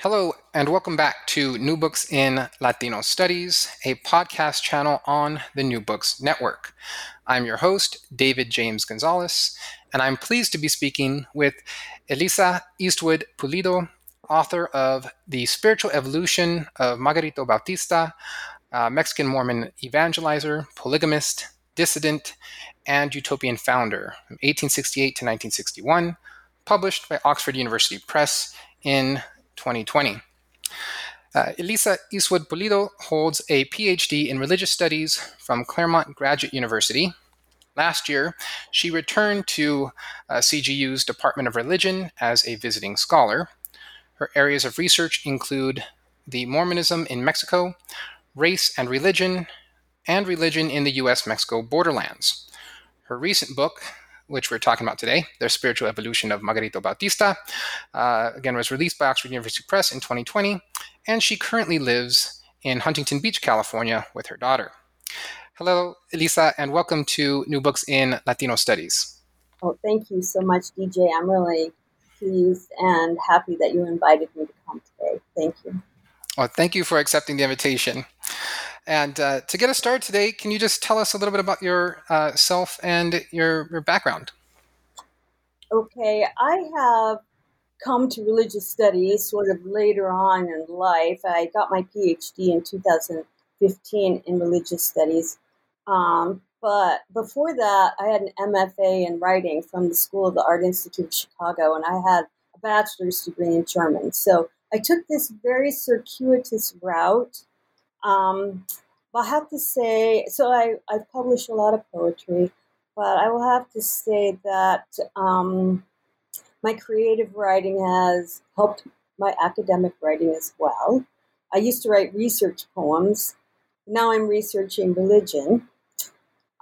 Hello, and welcome back to New Books in Latino Studies, a podcast channel on the New Books Network. I'm your host, David James Gonzalez, and I'm pleased to be speaking with Elisa Eastwood Pulido, author of The Spiritual Evolution of Margarito Bautista, Mexican Mormon evangelizer, polygamist, dissident, and utopian founder from 1868 to 1961, published by Oxford University Press in 2020. Uh, Elisa Eastwood Pulido holds a PhD in religious studies from Claremont Graduate University. Last year, she returned to uh, CGU's Department of Religion as a visiting scholar. Her areas of research include the Mormonism in Mexico, race and religion, and religion in the US Mexico borderlands. Her recent book, which we're talking about today, The Spiritual Evolution of Margarito Bautista, uh, again, was released by Oxford University Press in 2020, and she currently lives in Huntington Beach, California, with her daughter. Hello, Elisa, and welcome to New Books in Latino Studies. Oh, thank you so much, DJ. I'm really pleased and happy that you invited me to come today. Thank you. Well, thank you for accepting the invitation. And uh, to get us started today, can you just tell us a little bit about yourself uh, and your, your background? Okay, I have come to religious studies sort of later on in life. I got my PhD in 2015 in religious studies. Um, but before that, I had an MFA in writing from the School of the Art Institute of Chicago, and I had a bachelor's degree in German. So I took this very circuitous route. Um, I have to say, so I, I've published a lot of poetry, but I will have to say that um, my creative writing has helped my academic writing as well. I used to write research poems. Now I'm researching religion.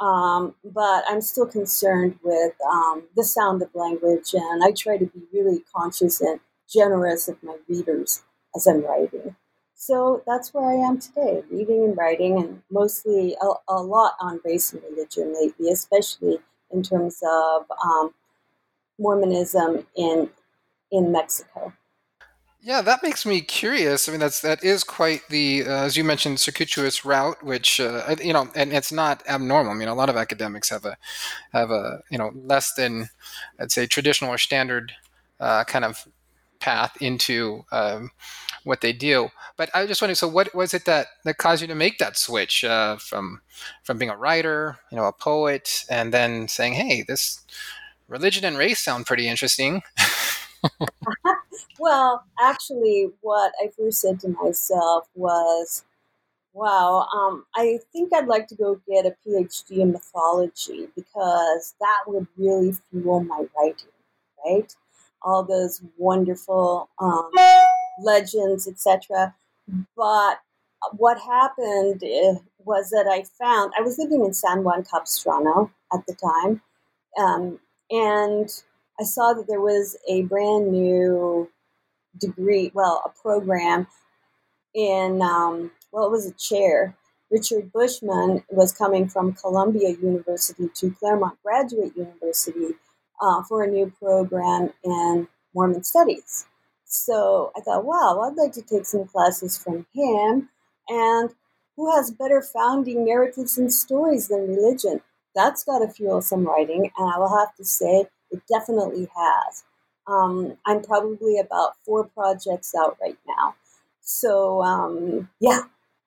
Um, but I'm still concerned with um, the sound of language, and I try to be really conscious and generous of my readers as I'm writing. So that's where I am today, reading and writing, and mostly a, a lot on race and religion lately, especially in terms of um, Mormonism in in Mexico. Yeah, that makes me curious. I mean, that's that is quite the, uh, as you mentioned, circuitous route, which uh, you know, and it's not abnormal. I mean, a lot of academics have a have a you know less than, I'd say, traditional or standard uh, kind of path into um, what they do. But I just wondering, so what was it that that caused you to make that switch uh, from from being a writer, you know, a poet, and then saying, hey, this religion and race sound pretty interesting. well, actually, what I first said to myself was, wow, um, I think I'd like to go get a PhD in mythology because that would really fuel my writing, right? All those wonderful um, legends, etc. But what happened eh, was that I found I was living in San Juan Capistrano at the time, um, and I saw that there was a brand new degree, well, a program in, um, well, it was a chair. Richard Bushman was coming from Columbia University to Claremont Graduate University uh, for a new program in Mormon Studies. So I thought, wow, I'd like to take some classes from him. And who has better founding narratives and stories than religion? That's got to fuel some writing. And I will have to say, it definitely has. Um, I'm probably about four projects out right now. So, um, yeah,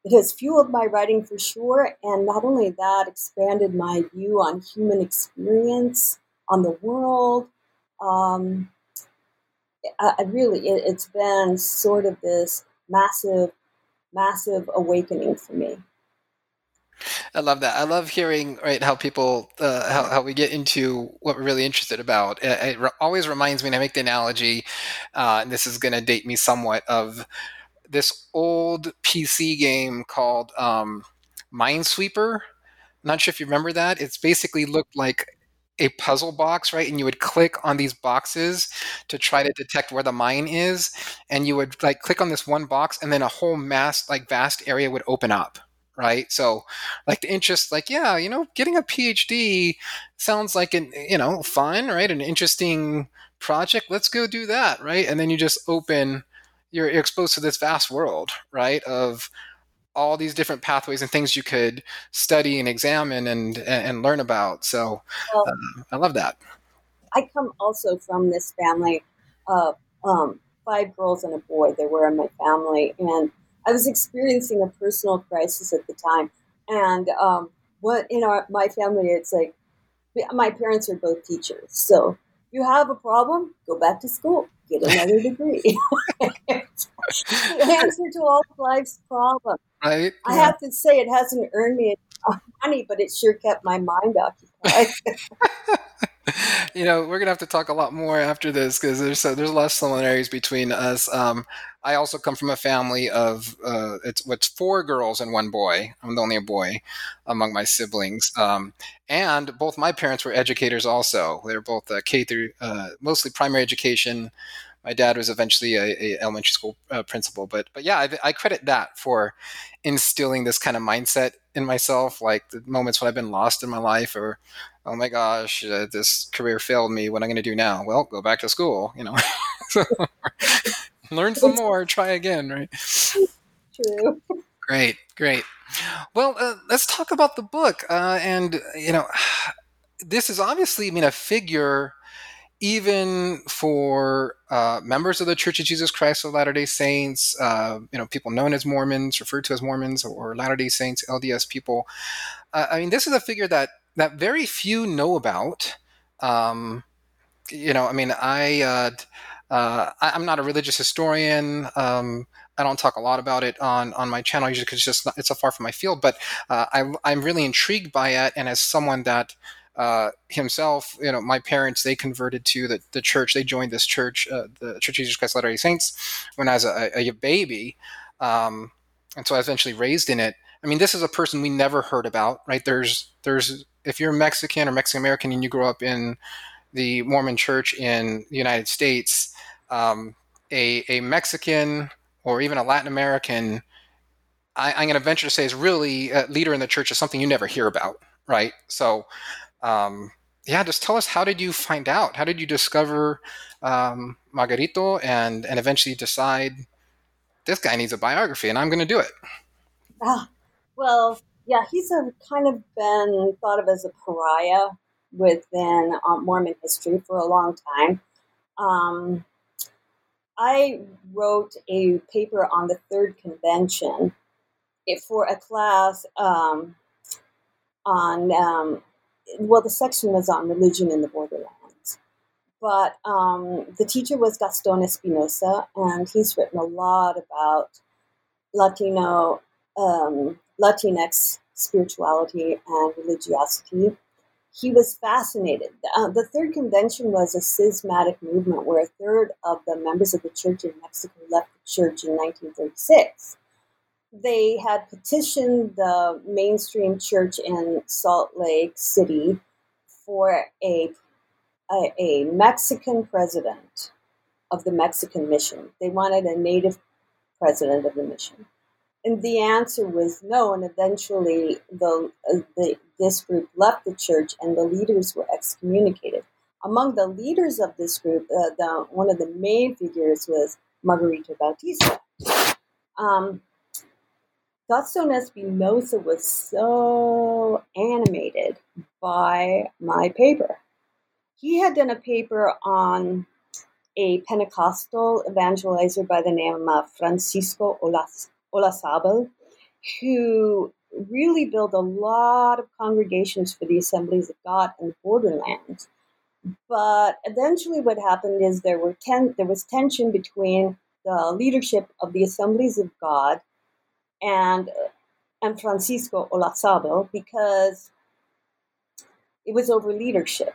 it has fueled my writing for sure. And not only that, expanded my view on human experience, on the world. Um, I, I really, it, it's been sort of this massive, massive awakening for me. I love that. I love hearing right how people uh, how how we get into what we're really interested about. It, it re- always reminds me, and I make the analogy, uh, and this is going to date me somewhat of this old PC game called um, Minesweeper. I'm not sure if you remember that. It's basically looked like a puzzle box, right? And you would click on these boxes to try to detect where the mine is, and you would like click on this one box, and then a whole mass like vast area would open up right? So like the interest like yeah you know getting a phd sounds like an you know fun right? An interesting project let's go do that right? And then you just open you're exposed to this vast world right of all these different pathways and things you could study and examine and and learn about. So well, um, i love that. I come also from this family of um, five girls and a boy they were in my family. And I was experiencing a personal crisis at the time, and um, what in our my family, it's like my parents are both teachers, so you have a problem, go back to school, get another degree. answer to all of life's problems. Right. I yeah. have to say, it hasn't earned me any money, but it sure kept my mind occupied. you know, we're gonna have to talk a lot more after this because there's so, there's a lot of similarities between us. Um, I also come from a family of uh, it's what's four girls and one boy. I'm the only a boy among my siblings, um, and both my parents were educators. Also, they're both uh, K through uh, mostly primary education. My dad was eventually a, a elementary school uh, principal, but but yeah, I, I credit that for instilling this kind of mindset in myself. Like the moments when I've been lost in my life, or oh my gosh, uh, this career failed me. What am I going to do now? Well, go back to school. You know, learn some more, try again. Right. True. Great, great. Well, uh, let's talk about the book. Uh, and you know, this is obviously, I mean, a figure even for uh, members of the Church of Jesus Christ of Latter Day Saints, uh, you know, people known as Mormons, referred to as Mormons, or Latter Day Saints, LDS people. Uh, I mean, this is a figure that that very few know about. Um, you know, I mean, I, uh, uh, I am not a religious historian. Um, I don't talk a lot about it on on my channel usually because it's just not, it's so far from my field. But uh, I, I'm really intrigued by it, and as someone that uh, himself, you know, my parents, they converted to the, the church. They joined this church, uh, the Church of Jesus Christ of Latter-day Saints, when I was a, a baby. Um, and so I was eventually raised in it. I mean, this is a person we never heard about, right? There's, there's, if you're Mexican or Mexican American and you grow up in the Mormon church in the United States, um, a, a Mexican or even a Latin American, I, am going to venture to say is really a leader in the church is something you never hear about, right? So, um, yeah, just tell us how did you find out? How did you discover um, Margarito and and eventually decide this guy needs a biography and I'm going to do it? Ah, well, yeah, he's a, kind of been thought of as a pariah within um, Mormon history for a long time. Um, I wrote a paper on the third convention for a class um, on um, well, the section was on religion in the borderlands. But um, the teacher was Gaston Espinosa, and he's written a lot about Latino, um, Latinx spirituality and religiosity. He was fascinated. Uh, the third convention was a schismatic movement where a third of the members of the church in Mexico left the church in 1936 they had petitioned the mainstream church in Salt Lake City for a, a, a Mexican president of the Mexican mission. They wanted a native president of the mission. And the answer was no, and eventually the, the, this group left the church and the leaders were excommunicated. Among the leaders of this group, uh, the, one of the main figures was Margarito Bautista. Um, Gaston Espinosa was so animated by my paper. He had done a paper on a Pentecostal evangelizer by the name of Francisco Olas- Olazabal, who really built a lot of congregations for the Assemblies of God in the borderlands. But eventually, what happened is there were ten, there was tension between the leadership of the Assemblies of God and and Francisco Olazabal because it was over leadership,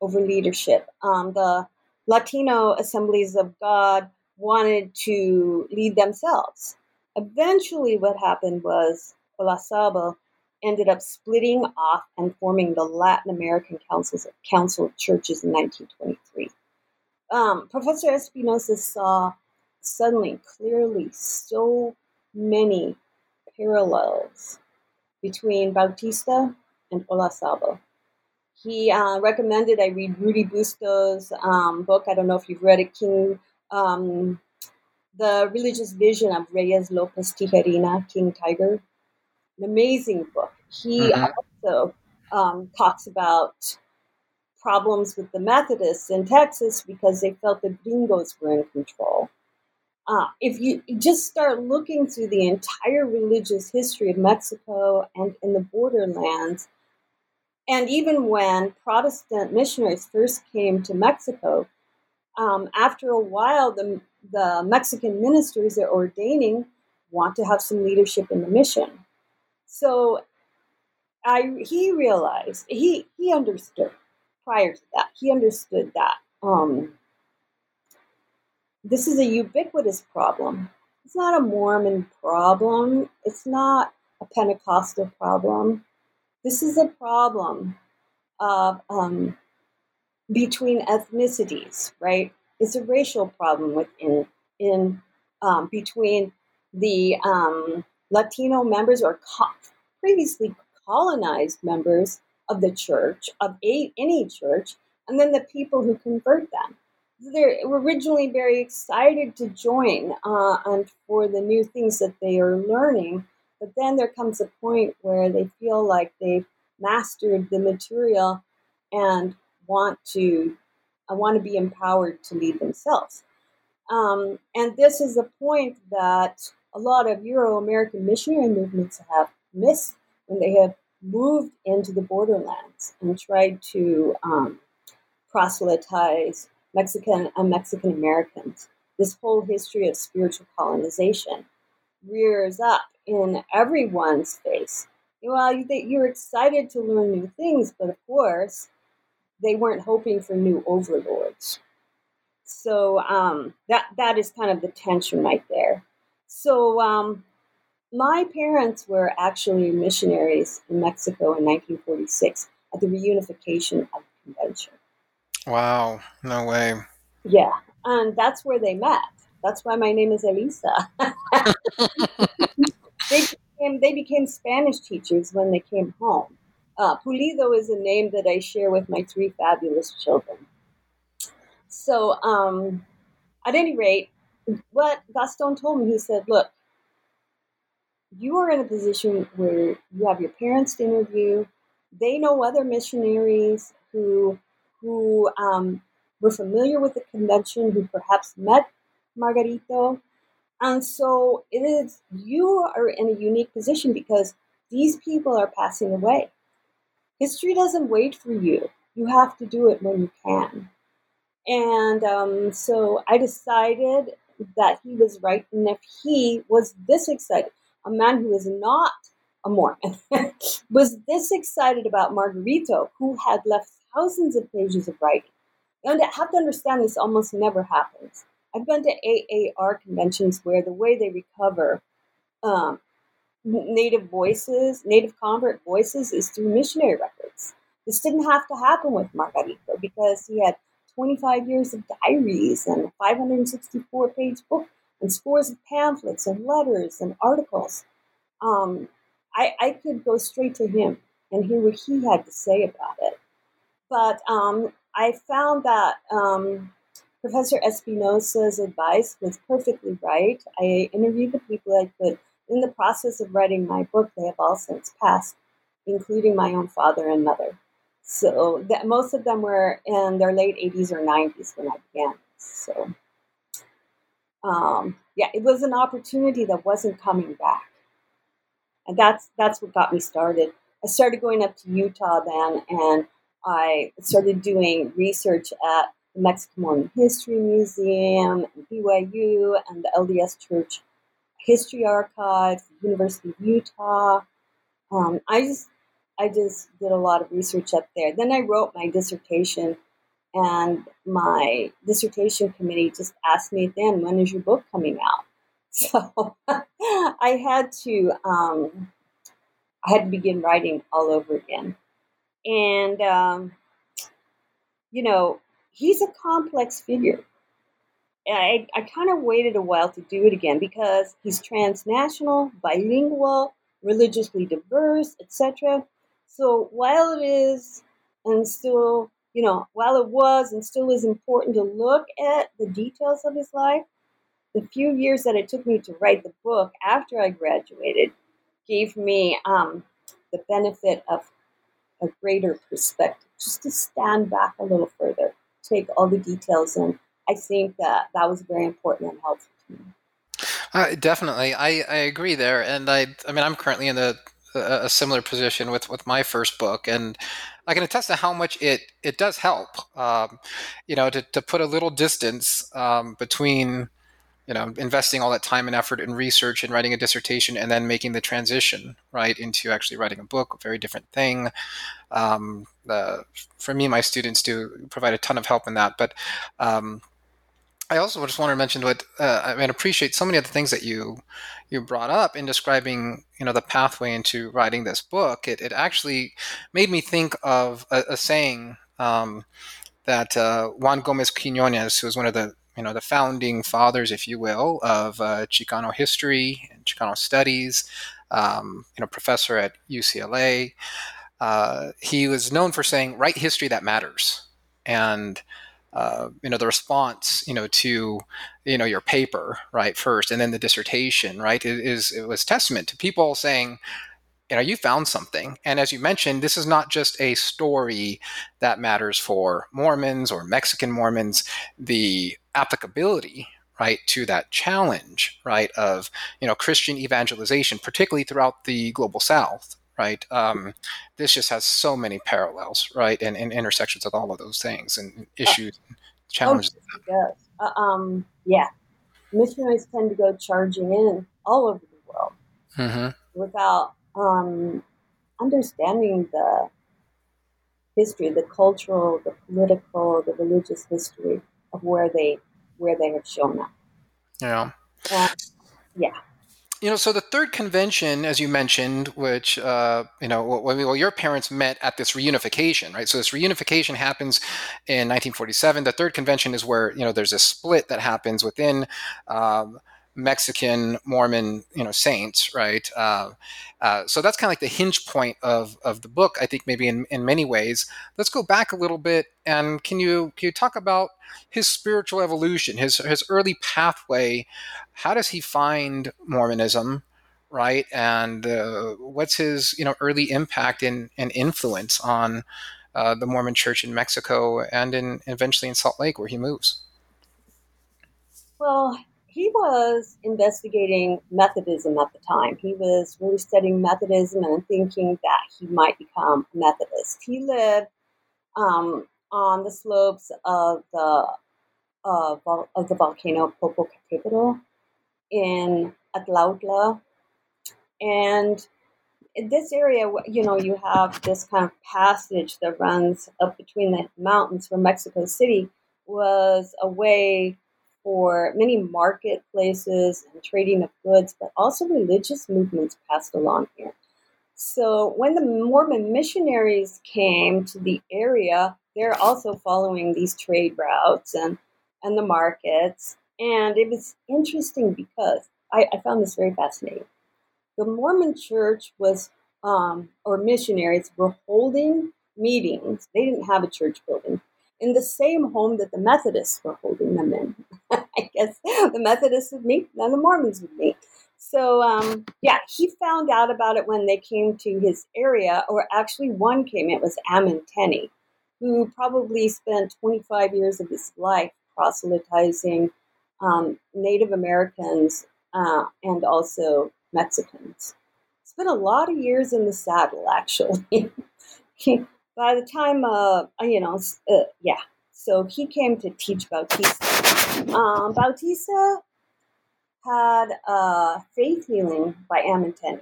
over leadership. Um, the Latino Assemblies of God wanted to lead themselves. Eventually, what happened was Olazabal ended up splitting off and forming the Latin American Councils, Council of Churches in 1923. Um, Professor Espinosa saw suddenly, clearly, so many parallels between Bautista and Olazabal. He uh, recommended I read Rudy Busto's um, book. I don't know if you've read it, King, um, The Religious Vision of Reies Lopez Tijerina, King Tiger an amazing book. He mm-hmm. also um, talks about problems with the Methodists in Texas because they felt the gringos were in control. Uh, if you just start looking through the entire religious history of Mexico and in the borderlands, and even when Protestant missionaries first came to Mexico, um, after a while, the, the Mexican ministers they're ordaining want to have some leadership in the mission. So I he realized he he understood prior to that. He understood that um, this is a ubiquitous problem. It's not a Mormon problem. It's not a Pentecostal problem. This is a problem of um, between ethnicities, right? It's a racial problem within in um, between the um, Latino members or co- previously colonized members of the church, of a, any church, and then the people who convert them. They were originally very excited to join uh, and for the new things that they are learning, but then there comes a point where they feel like they've mastered the material and want to I want to be empowered to lead themselves. Um, and this is a point that a lot of Euro American missionary movements have missed when they have moved into the borderlands and tried to um, proselytize Mexican and Mexican Americans. This whole history of spiritual colonization rears up in everyone's face. Well, you're excited to learn new things, but of course, they weren't hoping for new overlords. So um, that that is kind of the tension right there. So um, my parents were actually missionaries in Mexico in 1946 at the reunification of the convention. Wow, no way. Yeah, and that's where they met. That's why my name is Elisa. they, became, they became Spanish teachers when they came home. Uh, Pulido is a name that I share with my three fabulous children. So, um, at any rate, what Gaston told me, he said, Look, you are in a position where you have your parents to interview. They know other missionaries who who um, were familiar with the convention, who perhaps met Margarito, and so it is you are in a unique position because these people are passing away. History doesn't wait for you. You have to do it when you can. And um, so I decided that he was right. And if he was this excited, a man who is not a Mormon, was this excited about Margarito, who had left thousands of pages of writing. And have to understand this almost never happens. I've been to AAR conventions where the way they recover um, native voices, native convert voices, is through missionary records. This didn't have to happen with Margarito because he had 25 years of diaries and a 564 page book and scores of pamphlets and letters and articles. Um, I, I could go straight to him and hear what he had to say about it. But um, I found that um, Professor Espinosa's advice was perfectly right. I interviewed the people I could. In the process of writing my book, they have all since passed, including my own father and mother. So that most of them were in their late 80s or 90s when I began. So, um, yeah, it was an opportunity that wasn't coming back, and that's that's what got me started. I started going up to Utah then, and I started doing research at the Mexican Mormon History Museum, BYU, and the LDS Church History Archives, University of Utah. Um, I just I just did a lot of research up there. Then I wrote my dissertation, and my dissertation committee just asked me then, "When is your book coming out?" So I had to um, I had to begin writing all over again, and um, you know he's a complex figure. I, I kind of waited a while to do it again because he's transnational, bilingual, religiously diverse, etc. So while it is and still, you know, while it was and still is important to look at the details of his life, the few years that it took me to write the book after I graduated gave me um, the benefit of a greater perspective, just to stand back a little further, take all the details in. I think that that was very important and helpful to me. Uh, definitely, I, I agree there, and I I mean I'm currently in the a similar position with with my first book, and I can attest to how much it it does help. Um, you know, to to put a little distance um, between you know investing all that time and effort in research and writing a dissertation and then making the transition right into actually writing a book a very different thing um, uh, for me my students do provide a ton of help in that but um, I also just want to mention what uh, I mean. Appreciate so many of the things that you you brought up in describing, you know, the pathway into writing this book. It, it actually made me think of a, a saying um, that uh, Juan Gomez Quinones, who was one of the you know the founding fathers, if you will, of uh, Chicano history and Chicano studies, um, you know, professor at UCLA. Uh, he was known for saying, "Write history that matters," and uh, you know the response you know to you know your paper right first and then the dissertation right is it was testament to people saying you know you found something. And as you mentioned this is not just a story that matters for mormons or mexican mormons. The applicability right to that challenge right of you know christian evangelization particularly throughout the global south right? Um, this just has so many parallels, right, and, and, intersections with all of those things and issues, and challenges. Oh. Uh, um, yeah, missionaries tend to go charging in all over the world mm-hmm. without um, understanding the history, the cultural, the political, the religious history of where they where they have shown up. Yeah. yeah you know, so the third convention, as you mentioned, which uh, you know, well, well, your parents met at this reunification, right? So this reunification happens in 1947. The third convention is where you know there's a split that happens within um, Mexican Mormon, you know, saints, right? Uh, uh, so that's kind of like the hinge point of of the book, I think, maybe in in many ways. Let's go back a little bit, and can you can you talk about his spiritual evolution, his his early pathway? How does he find Mormonism, right? And uh, what's his you know early impact and and influence on uh, the Mormon Church in Mexico and in eventually in Salt Lake, where he moves? Well, he was investigating Methodism at the time. He was really studying Methodism and thinking that he might become a Methodist. He lived um, on the slopes of the uh, of the volcano Popocatépetl in Atlautla, and in this area, you know, you have this kind of passage that runs up between the mountains where Mexico City was a way for many marketplaces and trading of goods, but also religious movements passed along here. So when the Mormon missionaries came to the area, they're also following these trade routes and, and the markets. And it was interesting because I, I found this very fascinating. The Mormon church was, um, or missionaries were holding meetings. They didn't have a church building in the same home that the Methodists were holding them in. I guess the Methodists would meet and the Mormons would meet. So, um, yeah, he found out about it when they came to his area, or actually, one came, it was Ammon Tenney, who probably spent 25 years of his life proselytizing um, Native Americans uh, and also Mexicans. Spent a lot of years in the saddle, actually. By the time, uh, you know, uh, yeah, so he came to teach Bautista. Um, Bautista had uh, faith healing by Ammon Tenney.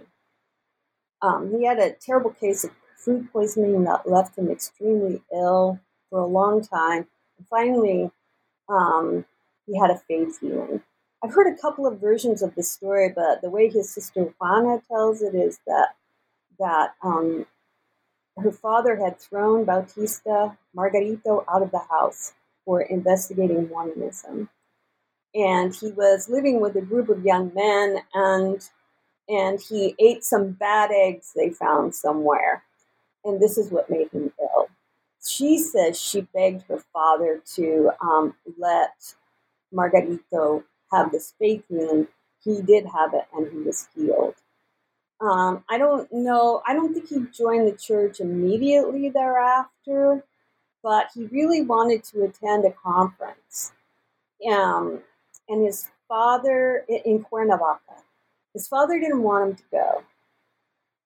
Um, he had a terrible case of food poisoning that left him extremely ill for a long time. And finally, um, he had a faith healing. I've heard a couple of versions of the story, but the way his sister Juana tells it is that that um, her father had thrown Bautista Margarito out of the house for investigating Mormonism, and he was living with a group of young men, and and he ate some bad eggs they found somewhere, and this is what made him ill. She says she begged her father to um, let Margarito have this faith healing. He did have it, and he was healed. Um, I don't know. I don't think he joined the church immediately thereafter, but he really wanted to attend a conference. Um, and his father in Cuernavaca, his father didn't want him to go.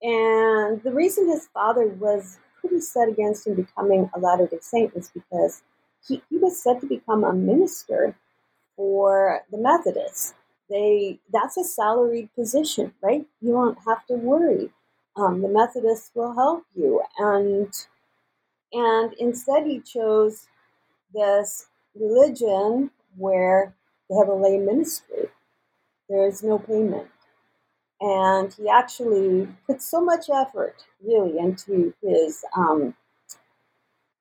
And the reason his father was pretty set against him becoming a Latter day Saint was because he, he was set to become a minister for the Methodists. They that's a salaried position, right? You don't have to worry. Um, the Methodists will help you, and and instead he chose this religion where they have a lay ministry. There is no payment. And he actually put so much effort, really, into his um,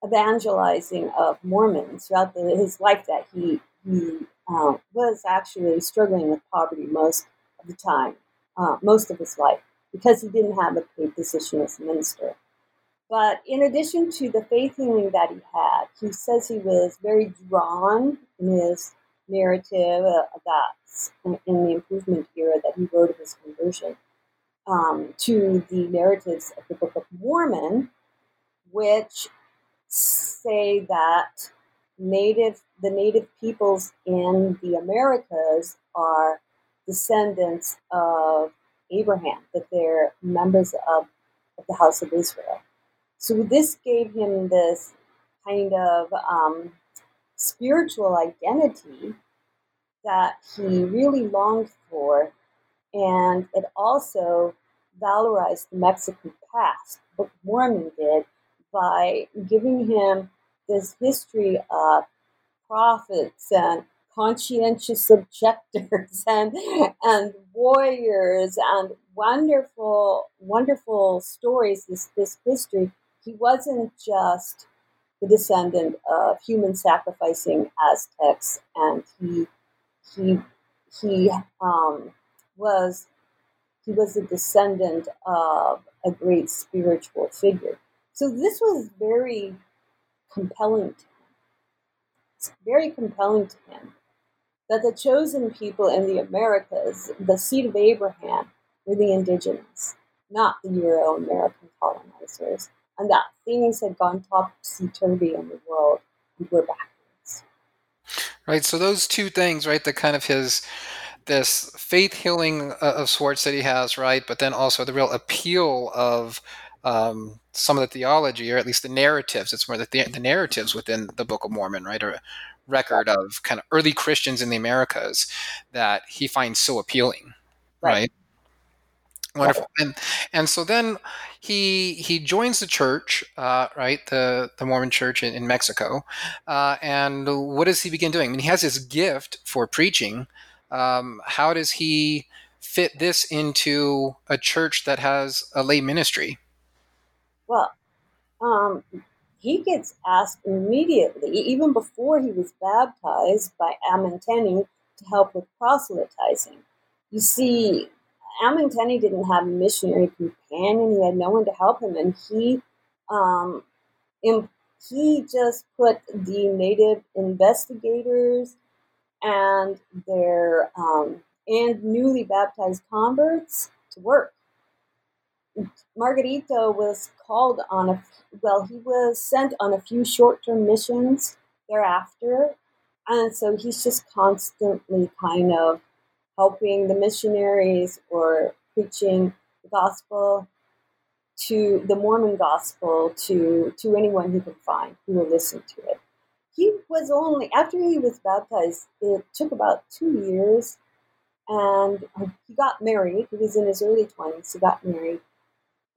evangelizing of Mormons throughout the, his life that he, he uh, was actually struggling with poverty most of the time, uh, most of his life, because he didn't have a paid position as a minister. But in addition to the faith healing that he had, he says he was very drawn in his narrative uh, that in, in, the improvement era that he wrote of his conversion um, to the narratives of the Book of Mormon, which say that native the native peoples in the Americas are descendants of Abraham, that they're members of, of the house of Israel. So this gave him this kind of um, spiritual identity that he really longed for, and it also valorized the Mexican past. What Mormon did by giving him this history of prophets and conscientious objectors and and warriors and wonderful wonderful stories this this history he wasn't just the descendant of human sacrificing Aztecs, and he he he um, was he was a descendant of a great spiritual figure. So this was very compelling to him. It's very compelling to him that the chosen people in the Americas, the seed of Abraham, were the indigenous, not the Euro American colonizers and that things had gone topsy turvy in the world and we're backwards. Right. So those two things, right? The kind of his this faith healing uh, of sorts that he has, right? But then also the real appeal of um, some of the theology, or at least the narratives. It's more the, the narratives within the Book of Mormon, right? Or a record of kind of early Christians in the Americas that he finds so appealing, right? right? Wonderful. And and so then he he joins the church, uh, right, the the Mormon church in, in Mexico. Uh, and what does he begin doing? I mean, he has his gift for preaching. Um, how does he fit this into a church that has a lay ministry? Well, um, he gets asked immediately, even before he was baptized by Ammon Tenney, to help with proselytizing. You see, Ammon Tenney didn't have a missionary companion. He had no one to help him, and he um, he just put the native investigators and their um, and newly baptized converts to work. Margarito was called on a well, he was sent on a few short-term missions thereafter, And so he's just constantly kind of helping the missionaries or preaching the gospel to the Mormon gospel to to anyone he could find who will listen to it. He was only after he was baptized. It took about two years, and he got married. He was in his early twenties. He got married,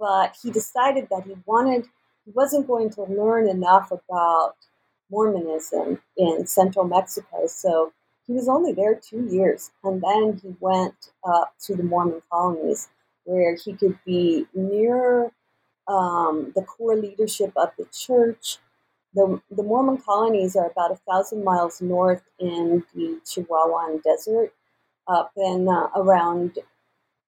but he decided that he wanted. He wasn't going to learn enough about Mormonism in central Mexico, so he was only there two years, and then he went up to the Mormon colonies where he could be near um, the core leadership of the church. The, the Mormon colonies are about a thousand miles north in the Chihuahuan Desert, up and uh, around,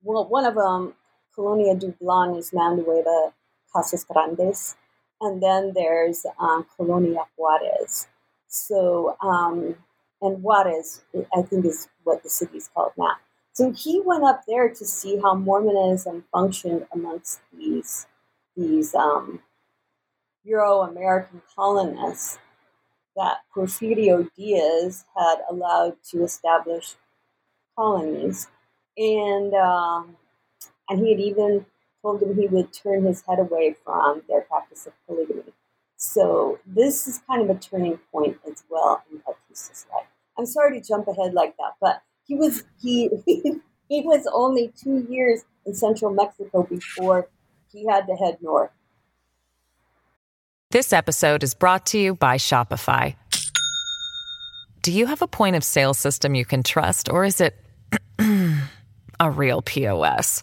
well, one of them, Colonia Dublan, is Mandueda Casas Grandes, and then there's um, Colonia Juarez. So, um, and Juarez, I think, is what the city is called now. So he went up there to see how Mormonism functioned amongst these these um, Euro American colonists that Porfirio Diaz had allowed to establish colonies, and um, and he had even told them he would turn his head away from their practice of polygamy. So this is kind of a turning point as well in Bautista's life. I'm sorry to jump ahead like that, but he was he he was only two years in central Mexico before he had to head north. This episode is brought to you by Shopify. Do you have a point of sale system you can trust, or is it a real POS?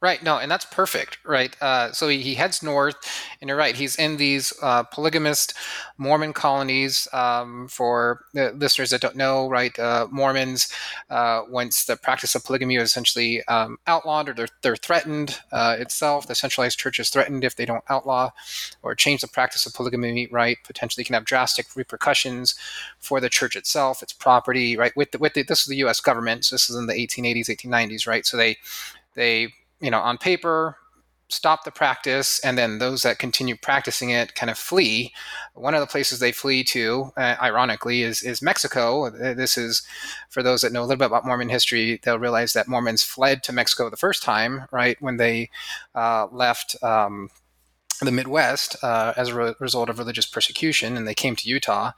Right. No, and that's perfect. Right. Uh, so he, he, heads north, and you're right. He's in these uh, polygamist Mormon colonies. Um, for the listeners that don't know, right, uh, Mormons, uh, once the practice of polygamy is essentially um, outlawed or they're, they're threatened uh, itself, the centralized church is threatened if they don't outlaw or change the practice of polygamy. Right. Potentially can have drastic repercussions for the church itself, its property. Right. With the, with the, this is the U.S. government. So this is in the 1880s, 1890s. Right. So they they you know, on paper, stop the practice, and then those that continue practicing it kind of flee. One of the places they flee to, uh, ironically, is is Mexico. This is for those that know a little bit about Mormon history. They'll realize that Mormons fled to Mexico the first time, right when they uh, left. Um, the Midwest uh, as a re- result of religious persecution, and they came to Utah.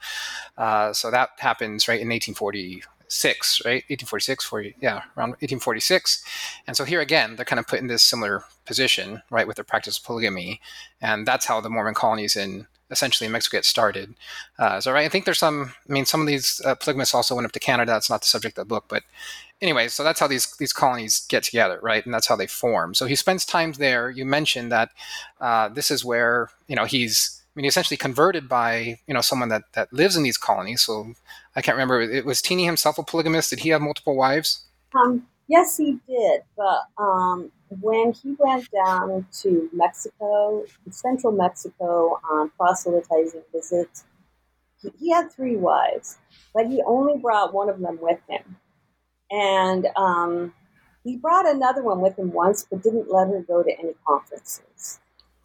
Uh, so that happens right in 1840, six, right? 1846, 40, yeah, around 1846. And so here again, they're kind of put in this similar position, right, with their practice of polygamy, and that's how the Mormon colonies in essentially Mexico get started. Uh, so right, I think there's some. I mean, some of these uh, polygamists also went up to Canada. That's not the subject of the book, but anyway, so that's how these these colonies get together, right? And that's how they form. So he spends time there. You mentioned that uh, this is where you know he's I mean, essentially converted by you know someone that that lives in these colonies. So I can't remember. It was Tenney himself a polygamist. Did he have multiple wives? Um, yes, he did. But um, when he went down to Mexico, central Mexico, on proselytizing visits, he, he had three wives, but he only brought one of them with him, and um, he brought another one with him once, but didn't let her go to any conferences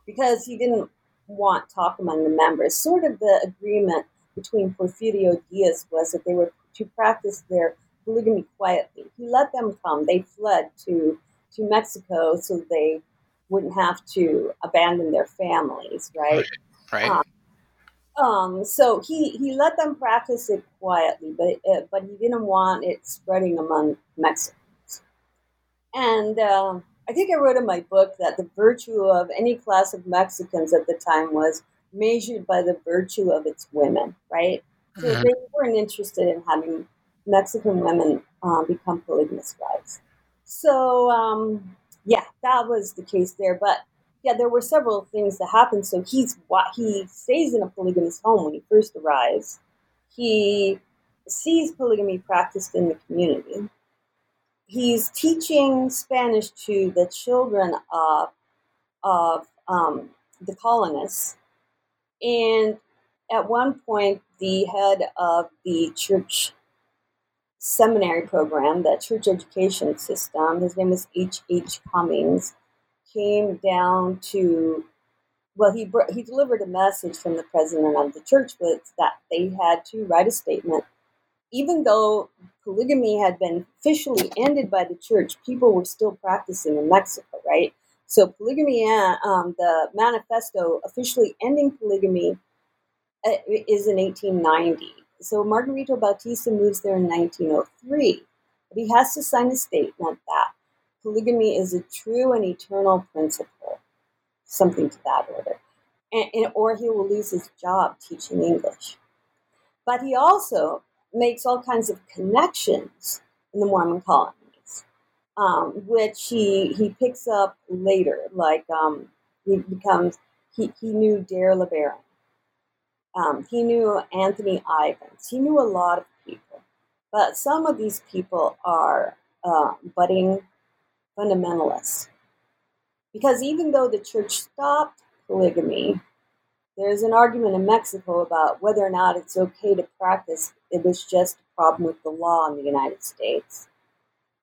because he didn't want talk among the members. Sort of the agreement between Porfirio Diaz was that they were to practice their polygamy quietly. He let them come. They fled to to Mexico so they wouldn't have to abandon their families, right? Right. Um, um, so he, he let them practice it quietly, but uh, but he didn't want it spreading among Mexicans. And uh, I think I wrote in my book that the virtue of any class of Mexicans at the time was measured by the virtue of its women, right? So mm-hmm. they weren't interested in having Mexican women um, become polygamous wives. So um, yeah, that was the case there. But yeah, there were several things that happened. So he's he stays in a polygamous home when he first arrives. He sees polygamy practiced in the community he's teaching Spanish to the children of of um, the colonists, And at one point, the head of the church seminary program, the church education system, his name was H. H. Cummings, came down to well, he he delivered a message from the president of the church was that they had to write a statement, even though polygamy had been officially ended by the church, people were still practicing in Mexico, right? So polygamy, um, the manifesto officially ending polygamy uh, is in 1890. So Margarito Bautista moves there in 1903. But he has to sign a statement that polygamy is a true and eternal principle, something to that order, and, and, or he will lose his job teaching English. But he also makes all kinds of connections in the Mormon colonies, um, which he he picks up later. Like um, he becomes he, he knew Dayer LeBaron. Um, he knew Anthony Ivins. He knew a lot of people, but some of these people are uh, budding fundamentalists. Because even though the church stopped polygamy, there's an argument in Mexico about whether or not it's okay to practice. It was just a problem with the law in the United States.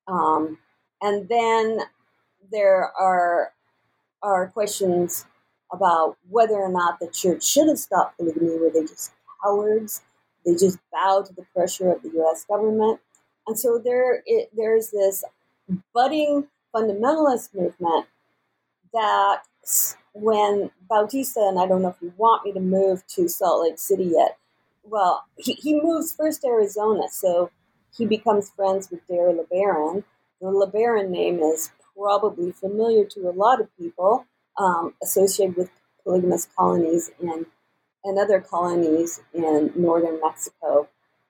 Um, and then there are are questions about whether or not the church should have stopped polygamy. Were they just cowards? They just bowed to the pressure of the U.S. government, and so there it, there's this budding fundamentalist movement that when Bautista, and I don't know if you want me to move to Salt Lake City yet, well, he, he moves first to Arizona, so he becomes friends with Dayer LeBaron. The LeBaron name is probably familiar to a lot of people um, associated with polygamous colonies and, and other colonies in northern Mexico.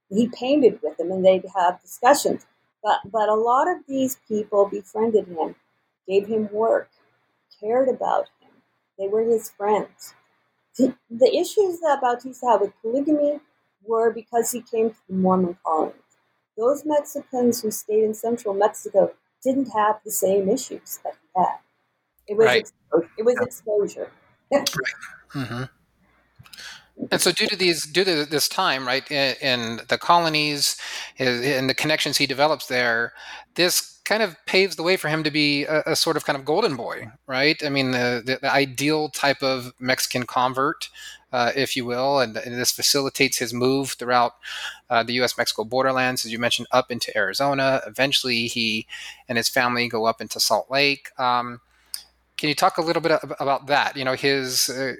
He painted with them and they'd have discussions. But, but a lot of these people befriended him, gave him work, cared about him. They were his friends. The issues that Bautista had with polygamy were because he came to the Mormon colonies. Those Mexicans who stayed in central Mexico didn't have the same issues that he had. It was, right. exposure. It was exposure. right. Mm-hmm. And so, due to these, due to this time, right, in, in the colonies, and the connections he develops there, this kind of paves the way for him to be a, a sort of kind of golden boy, right? I mean, the, the, the ideal type of Mexican convert, uh, if you will, and, and, this facilitates his move throughout uh, the U.S.-Mexico borderlands, as you mentioned, up into Arizona. Eventually, he and his family go up into Salt Lake. Um, can you talk a little bit about that? You know, his uh,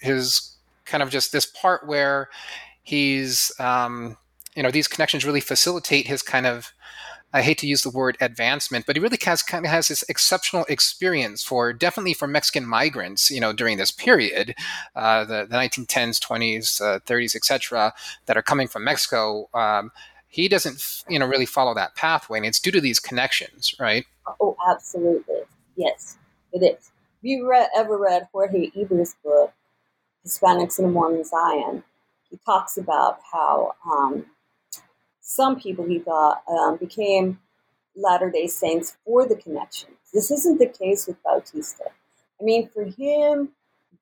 his kind of just this part where he's um, you know these connections really facilitate his kind of I hate to use the word advancement, but he really has kind of has this exceptional experience for definitely for Mexican migrants, you know, during this period, uh, the, the 1910s, 20s, uh, 30s, etc., that are coming from Mexico. Um, he doesn't, you know, really follow that pathway, and it's due to these connections, right? Oh, absolutely, yes, it is. Have you read, ever read Jorge Iber's book, Hispanics in a Mormon Zion, he talks about how um, some people he thought um, became Latter day Saints for the connections. This isn't the case with Bautista. I mean, for him,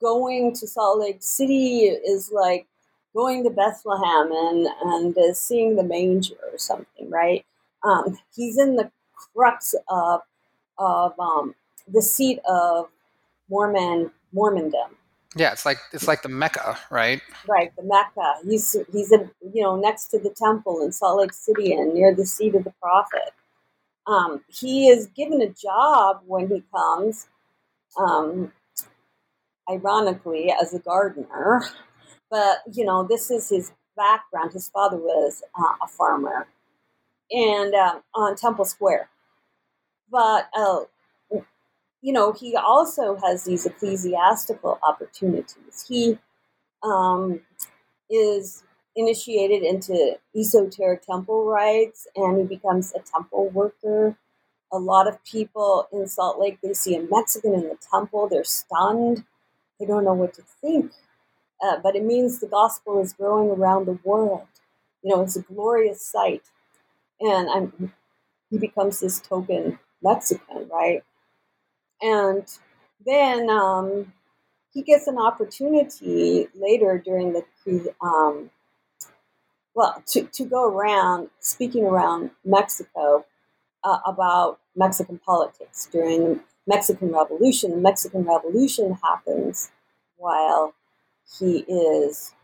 going to Salt Lake City is like going to Bethlehem and, and uh, seeing the manger or something, right? Um, he's in the crux of, of um, the seat of Mormon Mormondom. Yeah, it's like it's like the Mecca, right? Right, the Mecca. He's he's a, you know next to the temple in Salt Lake City and near the seat of the prophet. Um, he is given a job when he comes, um, ironically, as a gardener. But you know, this is his background. His father was uh, a farmer, and uh, on Temple Square. But uh, you know, he also has these ecclesiastical opportunities. He um, is initiated into esoteric temple rites and he becomes a temple worker. A lot of people in Salt Lake, they see a Mexican in the temple, they're stunned. They don't know what to think. Uh, but it means the gospel is growing around the world. You know, it's a glorious sight. And I'm, he becomes this token Mexican, right? And then um, he gets an opportunity later during the um, well to, to go around speaking around Mexico uh, about Mexican politics during the Mexican Revolution. The Mexican Revolution happens while he is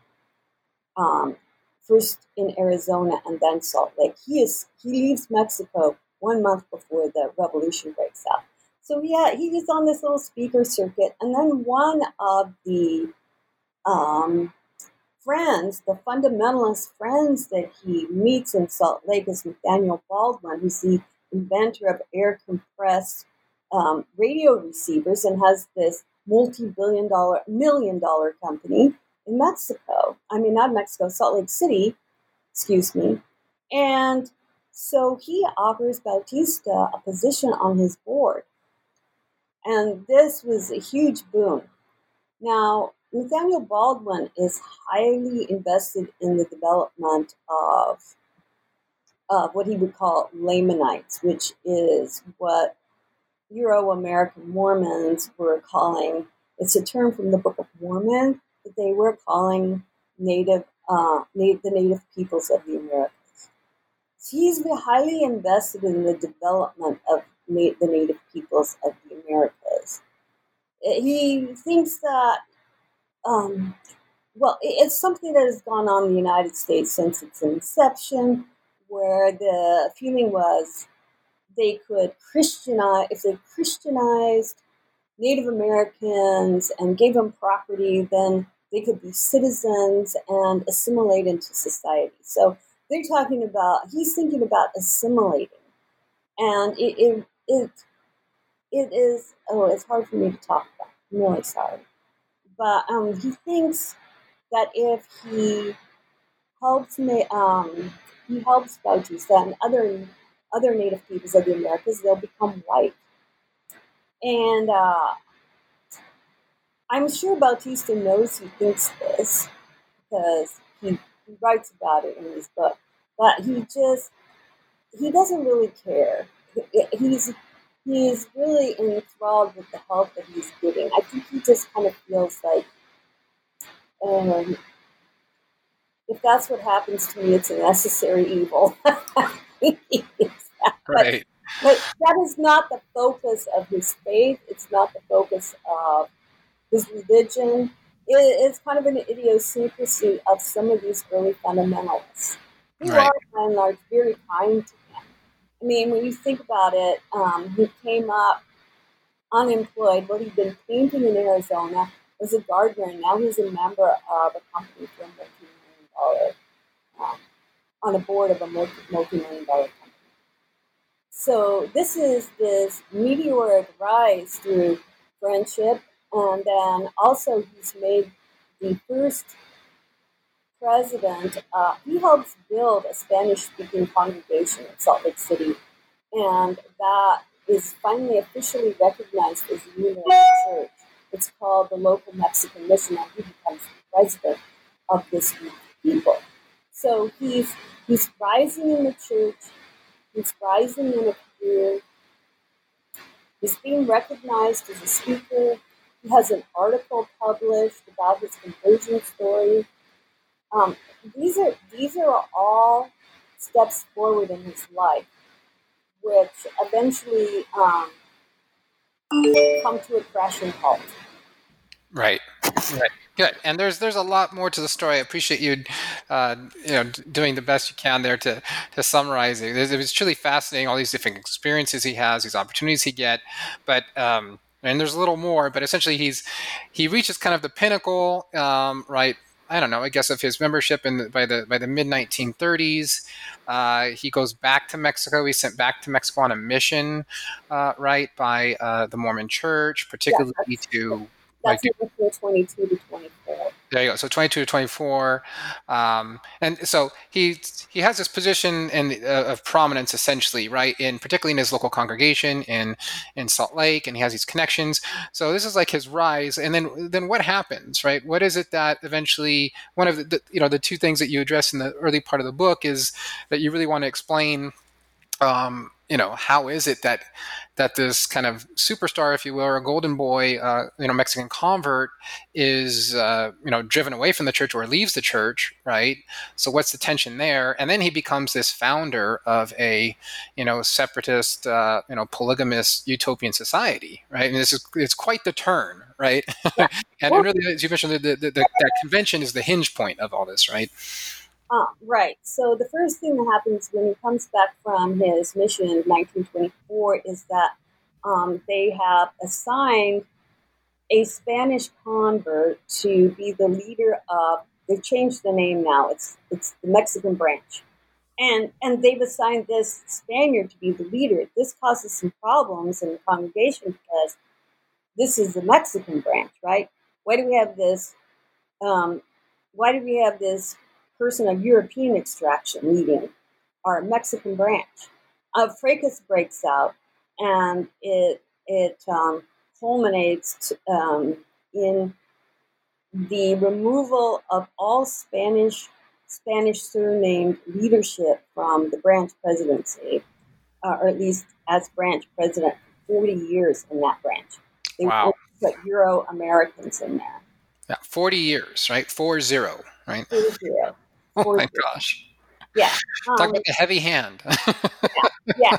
um, first in Arizona and then Salt Lake. He is he leaves Mexico one month before the revolution breaks out. So yeah, he was on this little speaker circuit, and then one of the um, friends, the fundamentalist friends that he meets in Salt Lake, is Nathaniel Baldwin, who's the inventor of air compressed um, radio receivers and has this multi-billion dollar, million dollar company in Mexico. I mean, not Mexico, Salt Lake City, excuse me. And so he offers Bautista a position on his board. And this was a huge boon. Now, Nathaniel Baldwin is highly invested in the development of what he would call Lamanites, which is what Euro American Mormons were calling, it's a term from the Book of Mormon, that they were calling native, uh, the native peoples of the Americas. He's highly invested in the development of na- the native peoples of the Americas. He thinks that, um, well, it's something that has gone on in the United States since its inception, where the feeling was they could Christianize, if they Christianized Native Americans and gave them property, then they could be citizens and assimilate into society. So they're talking about, he's thinking about assimilating. And it, it, it, it is, oh, it's hard for me to talk about. I'm really sorry. But um, he thinks that if he helps me, um, he helps Bautista and other other native peoples of the Americas, they'll become white. And uh, I'm sure Bautista knows he thinks this because he, he writes about it in his book, but he just he doesn't really care. He's he's really enthralled with the help that he's getting. I think he just kind of feels like, um, if that's what happens to me, it's a necessary evil. right. But, but that is not the focus of his faith. It's not the focus of his religion. It, it's kind of an idiosyncrasy of some of these early fundamentalists. Who right. are, by and large, very kind to. I mean, when you think about it, um, he came up unemployed, but he'd been painting in Arizona was a gardener, and now he's a member of a company for a multi-million dollar, um, on a board of a multi-million dollar company. So this is this meteoric rise through friendship, and then also he's made the first president. Uh, he helps build a Spanish-speaking congregation in Salt Lake City, and that is finally officially recognized as a unit church. It's called the local Mexican mission, and he becomes the president of this group of people. So he's he's rising in the church He's rising in a career. He's being recognized as a speaker. He has an article published about his conversion story. Um, these are these are all steps forward in his life, which eventually um, come to a crashing halt. Right. Right. Good. And there's there's a lot more to the story. I appreciate you, uh, you know, doing the best you can there to to summarize it. It was truly fascinating. All these different experiences he has, these opportunities he get, but. Um, and there's a little more, but essentially he's he reaches kind of the pinnacle, um, right? I don't know. I guess of his membership in the, by the by the mid 1930s, uh, he goes back to Mexico. He's sent back to Mexico on a mission, uh, right, by uh, the Mormon Church, particularly yeah, to that's like, 22 to 24. There you go. So 22 to 24, um, and so he he has this position in, uh, of prominence essentially, right? In particularly in his local congregation in in Salt Lake, and he has these connections. So this is like his rise, and then then what happens, right? What is it that eventually one of the, the you know the two things that you address in the early part of the book is that you really want to explain um, you know, how is it that that this kind of superstar, if you will, or a golden boy, uh, you know, Mexican convert is, uh, you know, driven away from the church or leaves the church, right? So what's the tension there? And then he becomes this founder of a, you know, separatist, uh, you know, polygamous utopian society, right? And this is it's quite the turn, right? And really, as you mentioned, the, the, the, that convention is the hinge point of all this, right? Uh, right. So the first thing that happens when he comes back from his mission in 1924 is that um, they have assigned a Spanish convert to be the leader of. They've changed the name now. It's it's the Mexican branch, and and they've assigned this Spaniard to be the leader. This causes some problems in the congregation because this is the Mexican branch, right? Why do we have this? Um, why do we have this person of European extraction leading our Mexican branch. A fracas breaks out, and it it um, culminates um, in the removal of all Spanish Spanish surnamed leadership from the branch presidency, uh, or at least as branch president, forty years in that branch. They wow. put Euro Americans in there. Yeah, forty years, right? Four zero, right? Four zero. Oh my gosh. Yeah. Um, Talk about a heavy hand. yeah, yeah.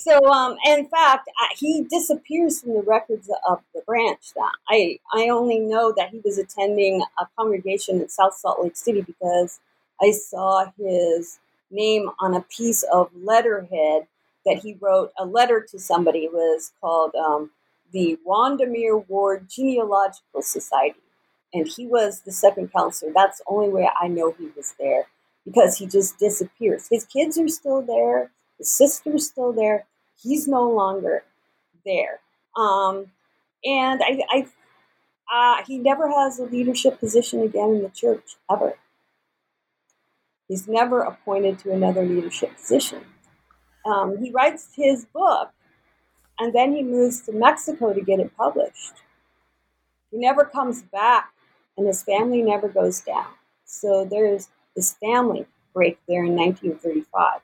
So, um, in fact, I, he disappears from the records of the branch. That I, I only know that he was attending a congregation in South Salt Lake City because I saw his name on a piece of letterhead that he wrote a letter to somebody. It was called um, the Wandamere Ward Genealogical Society and he was the second counselor. That's the only way I know he was there because he just disappears. His kids are still there, his sister's still there. He's no longer there. Um, and I, I uh, he never has a leadership position again in the church ever. He's never appointed to another leadership position. Um, he writes his book, and then he moves to Mexico to get it published. He never comes back and his family never goes down. So there's this family break there in 1935.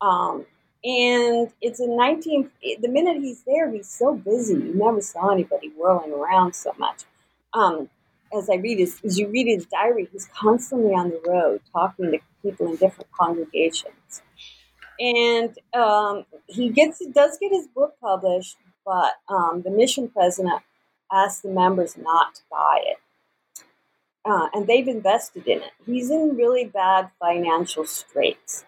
Um, and it's in 19, the minute he's there, he's so busy. You never saw anybody whirling around so much. Um, as I read his, as you read his diary, he's constantly on the road talking to people in different congregations. And um, he gets, does get his book published, but um, the mission president asked the members not to buy it uh, and they've invested in it. He's in really bad financial straits.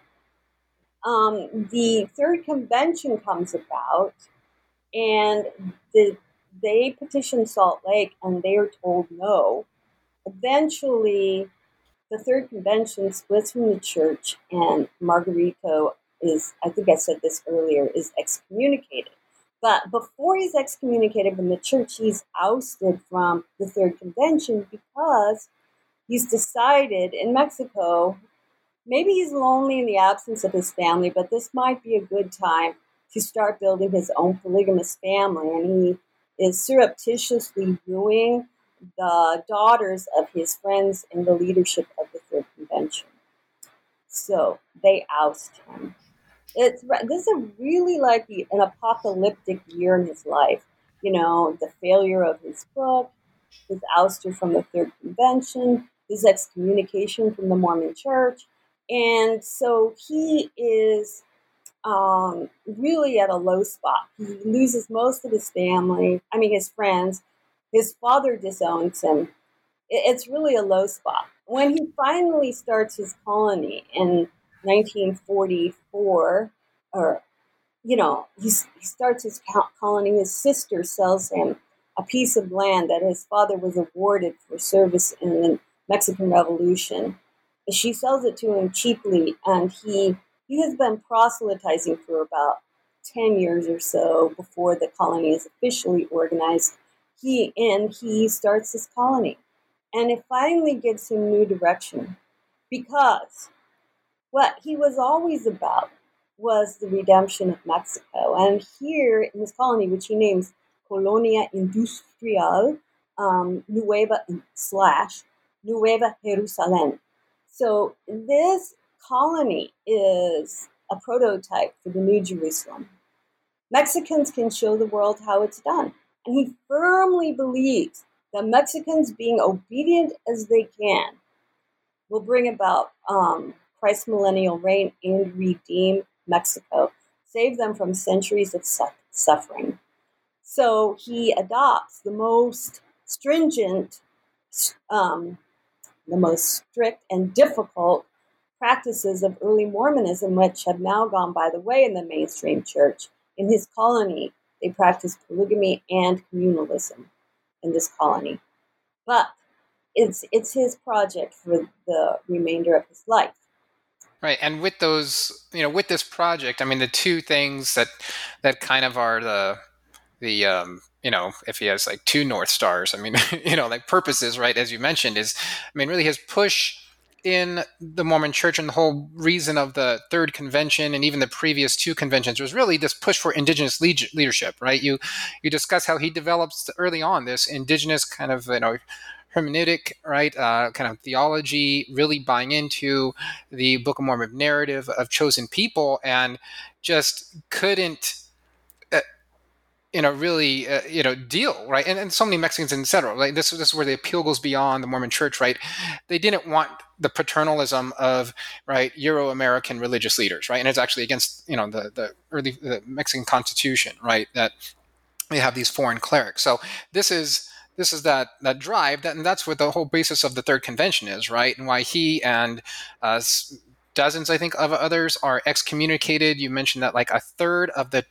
Um, the third convention comes about, and the, they petition Salt Lake, and they are told no. Eventually, the third convention splits from the church, and Margarito is, I think I said this earlier, is excommunicated. But before he's excommunicated from the church, he's ousted from the Third Convention because he's decided in Mexico, maybe he's lonely in the absence of his family, but this might be a good time to start building his own polygamous family. And he is surreptitiously wooing the daughters of his friends in the leadership of the Third Convention. So they oust him it's this is really like an apocalyptic year in his life. You know, the failure of his book, his ouster from the Third Convention, his excommunication from the Mormon Church, and so he is um, really at a low spot. He loses most of his family. I mean, his friends. His father disowns him. It's really a low spot. When he finally starts his colony in 1944, or, you know, he, he starts his colony. His sister sells him a piece of land that his father was awarded for service in the Mexican Revolution. She sells it to him cheaply, and he he has been proselytizing for about 10 years or so before the colony is officially organized. He and he starts his colony. And it finally gives him new direction because what he was always about was the redemption of Mexico. And here in this colony, which he names Colonia Industrial um, Nueva slash Nueva Jerusalem. So this colony is a prototype for the New Jerusalem. Mexicans can show the world how it's done. And he firmly believes that Mexicans being obedient as they can will bring about um, Christ's millennial reign and redeem Mexico, save them from centuries of su- suffering. So he adopts the most stringent, um, the most strict and difficult practices of early Mormonism, which have now gone by the way in the mainstream church. In his colony, they practiced polygamy and communalism in this colony. But it's it's his project for the remainder of his life. Right, and with those, you know, with this project, I mean, the two things that that kind of are the the um, you know, if he has like two north stars, I mean, you know, like purposes, right? As you mentioned, is I mean, really his push in the Mormon Church and the whole reason of the third convention and even the previous two conventions was really this push for indigenous leadership, right? You you discuss how he develops early on this indigenous kind of you know hermeneutic, right? Uh, kind of theology, really buying into the Book of Mormon narrative of chosen people, and just couldn't uh, you know really uh, you know deal right? And, and so many mexicans etc like this, this is where the appeal goes beyond the mormon church right? They didn't want the paternalism of right euro-american religious leaders right? And it's actually against you know the the early the mexican constitution right that they have these foreign clerics. So this is this is that that drive that, and that's what the whole basis of the third convention is right? And why he and uh, dozens i think of others are excommunicated. You mentioned that like a third of the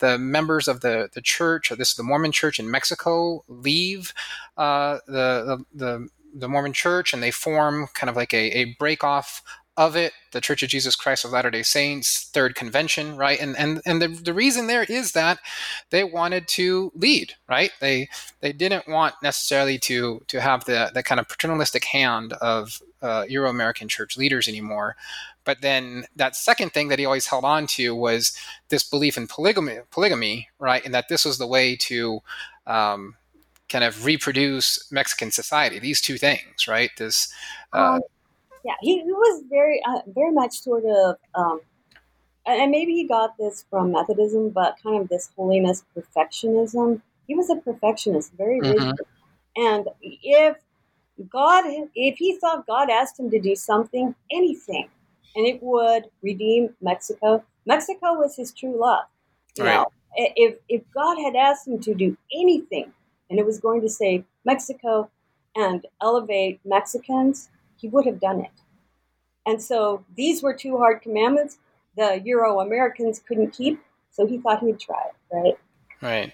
the members of the the church or this is the mormon church in mexico leave uh, the, the the mormon church and they form kind of like a, a break off of it, the Church of Jesus Christ of Latter-day Saints, third convention, right? And and and the, the reason there is that they wanted to lead, right? They they didn't want necessarily to to have the the kind of paternalistic hand of uh, Euro-American church leaders anymore. But then that second thing that he always held on to was this belief in polygamy, polygamy, right? And that this was the way to um, kind of reproduce Mexican society. These two things, right? This uh, um, yeah, he, he was very, uh, very much sort of, um, and maybe he got this from Methodism, but kind of this holiness perfectionism. He was a perfectionist, very mm-hmm. rigid. And if God, if he thought God asked him to do something, anything, and it would redeem Mexico, Mexico was his true love. You right. know, if if God had asked him to do anything, and it was going to save Mexico and elevate Mexicans, he would have done it. And so these were two hard commandments the Euro Americans couldn't keep, so he thought he'd try it, right? Right.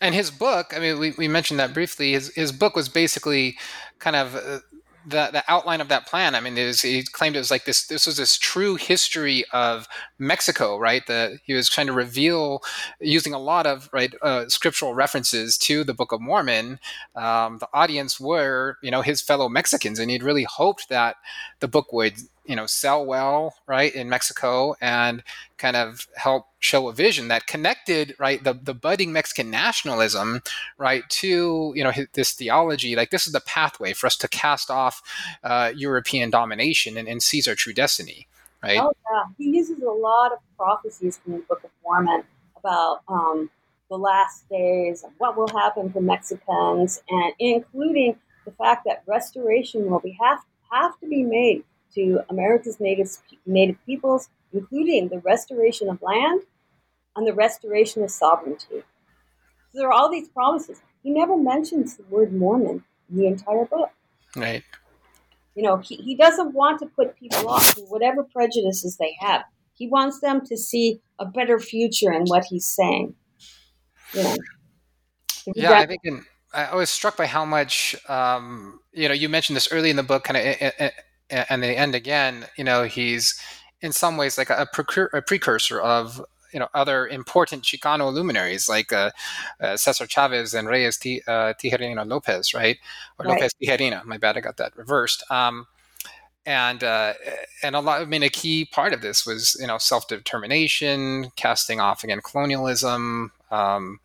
And his book, I mean, we, we mentioned that briefly. His, his book was basically kind of uh, the the outline of that plan. I mean, he claimed it was like this. This was this true history of Mexico, right? That he was trying to reveal using a lot of right uh, scriptural references to the Book of Mormon. Um, the audience were, you know, his fellow Mexicans, and he'd really hoped that the book would you know sell well right in mexico and kind of help show a vision that connected right the, the budding mexican nationalism right to you know this theology. Like this is the pathway for us to cast off uh, european domination and, and seize our true destiny right? Oh yeah. He uses a lot of prophecies from the book of mormon about um, the last days and what will happen for mexicans and including the fact that restoration will be have, have to be made to America's native, native peoples, including the restoration of land and the restoration of sovereignty. So there are all these promises. He never mentions the word Mormon in the entire book. Right. You know, he, he doesn't want to put people off whatever prejudices they have. He wants them to see a better future in what he's saying. You know. Yeah, I think in, I was struck by how much um, you know. You mentioned this early in the book, kind of eh, eh, eh, and the end again, you know, he's in some ways like a, a precursor of you know other important Chicano luminaries like uh, uh, Cesar Chavez and Reies T- uh, Tijerina Lopez, right? Or right. Lopez Tijerina. My bad, I got that reversed. Um, and uh, and a lot. I mean, a key part of this was you know self determination, casting off again colonialism, um,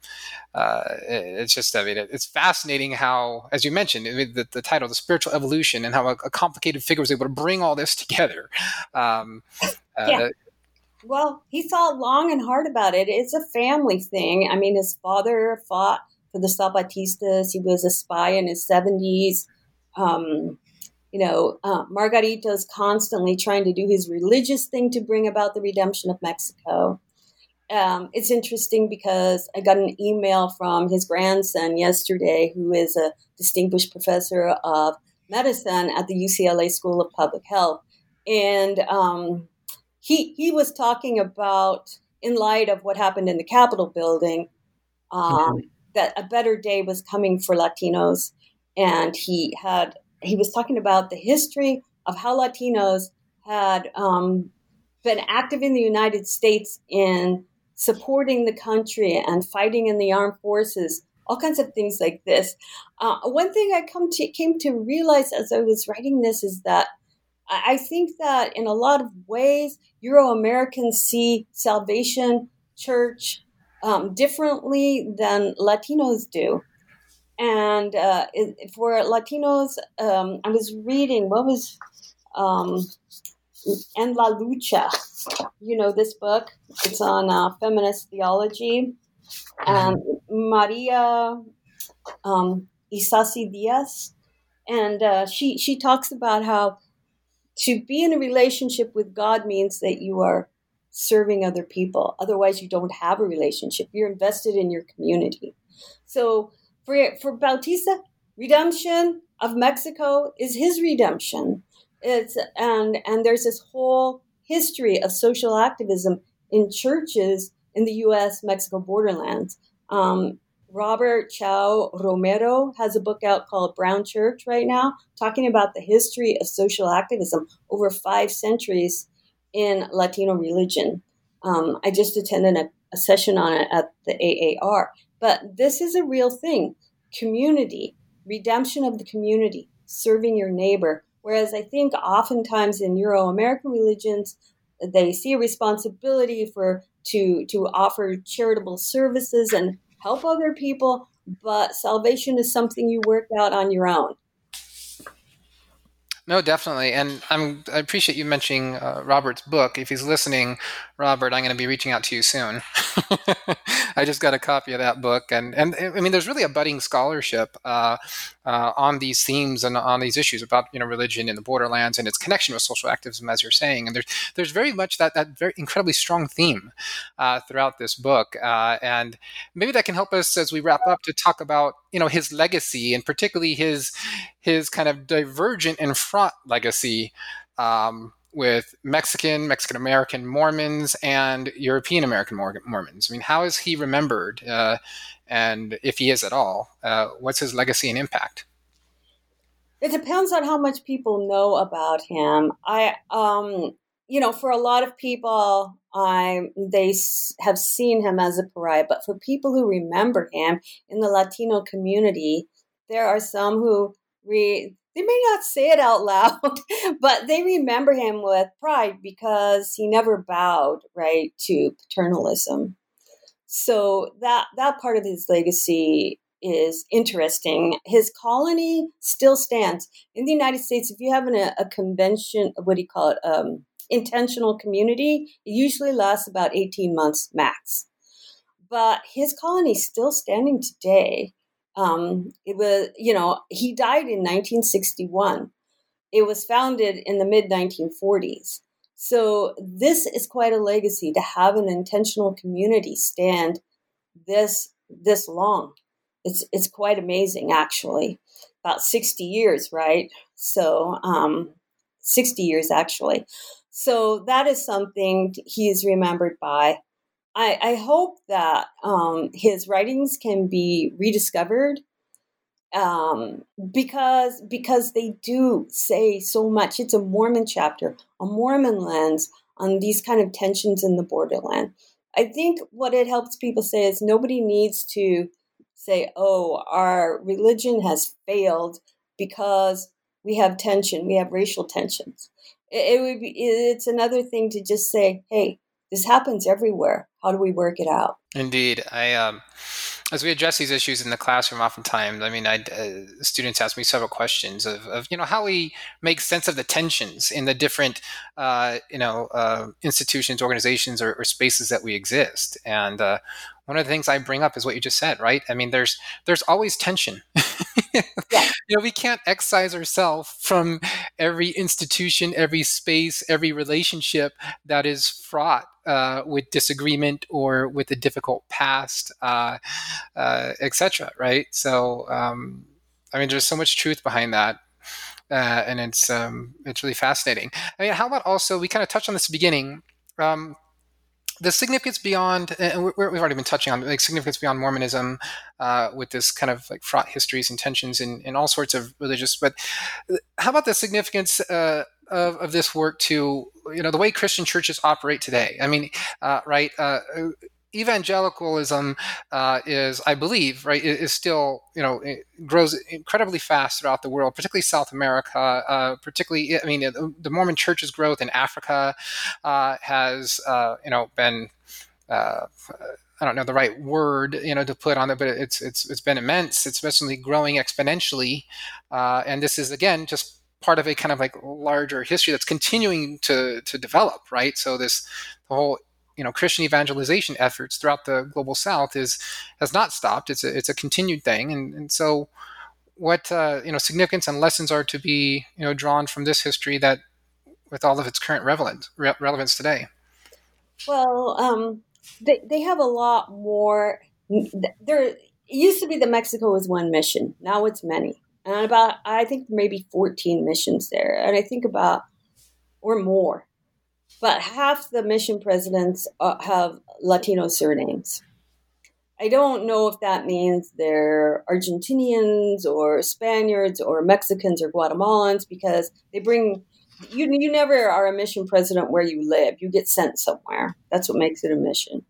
uh, it's just, I mean, it's fascinating how, as you mentioned, I mean, the, the, title, the spiritual evolution, and how a, a, complicated figure was able to bring all this together. Um, uh, yeah. Well, he thought long and hard about it. It's a family thing. I mean, his father fought for the Zapatistas. He was a spy in his 70s. Um, you know, uh, Margarito is constantly trying to do his religious thing to bring about the redemption of Mexico. Um, it's interesting because I got an email from his grandson yesterday, who is a distinguished professor of medicine at the UCLA School of Public Health. And um, he, he was talking about, in light of what happened in the Capitol building, um, mm-hmm. that a better day was coming for Latinos. And he had he was talking about the history of how Latinos had um, been active in the United States in supporting the country and fighting in the armed forces, all kinds of things like this. Uh, one thing I come to came to realize as I was writing this is that I think that in a lot of ways, Euro Americans see Salvation Church um, differently than Latinos do. And uh, it, for Latinos, um, I was reading what was um, En la Lucha. You know this book. It's on uh, feminist theology. And Maria um, Isasi Diaz, and uh, she she talks about how to be in a relationship with God means that you are serving other people. Otherwise, you don't have a relationship. You're invested in your community. So for, for Bautista, redemption of Mexico is his redemption. It's and and there's this whole history of social activism in churches in the U.S. Mexico borderlands. Um, Robert Chao Romero has a book out called Brown Church right now, talking about the history of social activism over five centuries in Latino religion. Um, I just attended a, a session on it at the AAR. But this is a real thing community, redemption of the community, serving your neighbor. Whereas I think oftentimes in Euro American religions, they see a responsibility for to to offer charitable services and help other people, but salvation is something you work out on your own. No, definitely, and I'm I appreciate you mentioning uh, Robert's book. If he's listening, Robert, I'm going to be reaching out to you soon. I just got a copy of that book, and and I mean, there's really a budding scholarship uh, uh, on these themes and on these issues about you know religion in the borderlands and its connection with social activism, as you're saying. And there's there's very much that that very incredibly strong theme uh, throughout this book, uh, and maybe that can help us as we wrap up to talk about you know his legacy and particularly his his kind of divergent and fraught legacy. Um, with Mexican, Mexican American Mormons, and European American Mormons. I mean, how is he remembered? Uh, and if he is at all, uh, what's his legacy and impact? It depends on how much people know about him. I, um, you know, for a lot of people, I they have seen him as a pariah, but for people who remember him in the Latino community, there are some who re, they may not say it out loud, but they remember him with pride because he never bowed right to paternalism. So that that part of his legacy is interesting. His colony still stands in the United States. If you have an, a, convention, what do you call it? Um, intentional community, it usually lasts about 18 months max. But his colony is still standing today. Um, it was, you know, he died in 1961. It was founded in the mid 1940s. So this is quite a legacy to have an intentional community stand this this long. It's it's quite amazing, actually. About 60 years, right? So um, 60 years actually. So that is something he is remembered by. I, I hope that um, his writings can be rediscovered um, because because they do say so much. It's a Mormon chapter, a Mormon lens on these kind of tensions in the borderland. I think what it helps people say is nobody needs to say, "Oh, our religion has failed because we have tension, we have racial tensions." It, it would be. It's another thing to just say, "Hey, this happens everywhere. How do we work it out? Indeed, I um, as we address these issues in the classroom, oftentimes, I mean, I, uh, students ask me several questions of, of, you know, how we make sense of the tensions in the different, uh, you know, uh, institutions, organizations, or, or, spaces that we exist. And uh, one of the things I bring up is what you just said, right? I mean, there's there's always tension. yeah. You know, we can't excise ourselves from every institution, every space, every relationship that is fraught uh, with disagreement or with a difficult past, uh, uh, etc. Right? So, um, I mean, there's so much truth behind that. Uh, and it's um, it's really fascinating. I mean, how about also we kind of touched on this beginning. Um, the significance beyond, and we have already been touching on like significance beyond Mormonism, uh, with this kind of like fraught histories and tensions in, in all sorts of religious. But uh, how about the significance uh, of, of this work to you know the way Christian churches operate today? I mean, uh, right? Evangelicalism uh, is, I believe, right, is still, you know, grows incredibly fast throughout the world, particularly South America. Uh, particularly, I mean, the Mormon Church's growth in Africa uh, has, uh, you know, been. Uh, I don't know the right word, you know, to put on it, but it's it's it's been immense. It's especially growing exponentially, uh, and this is again just part of a kind of like larger history that's continuing to to develop, right? So this the whole you know Christian evangelization efforts throughout the global South is has not stopped. It's a it's a continued thing, and and so what uh, you know significance and lessons are to be you know drawn from this history that with all of its current relevance re- relevance today. Well, um, they they have a lot more. There used to be that Mexico was one mission. Now it's many, and about I think maybe fourteen missions there, and I think about or more but half the mission presidents uh, have Latino surnames. I don't know if that means they're Argentinians or Spaniards or Mexicans or Guatemalans because they bring you you never are a mission president where you live. You get sent somewhere. That's what makes it a mission.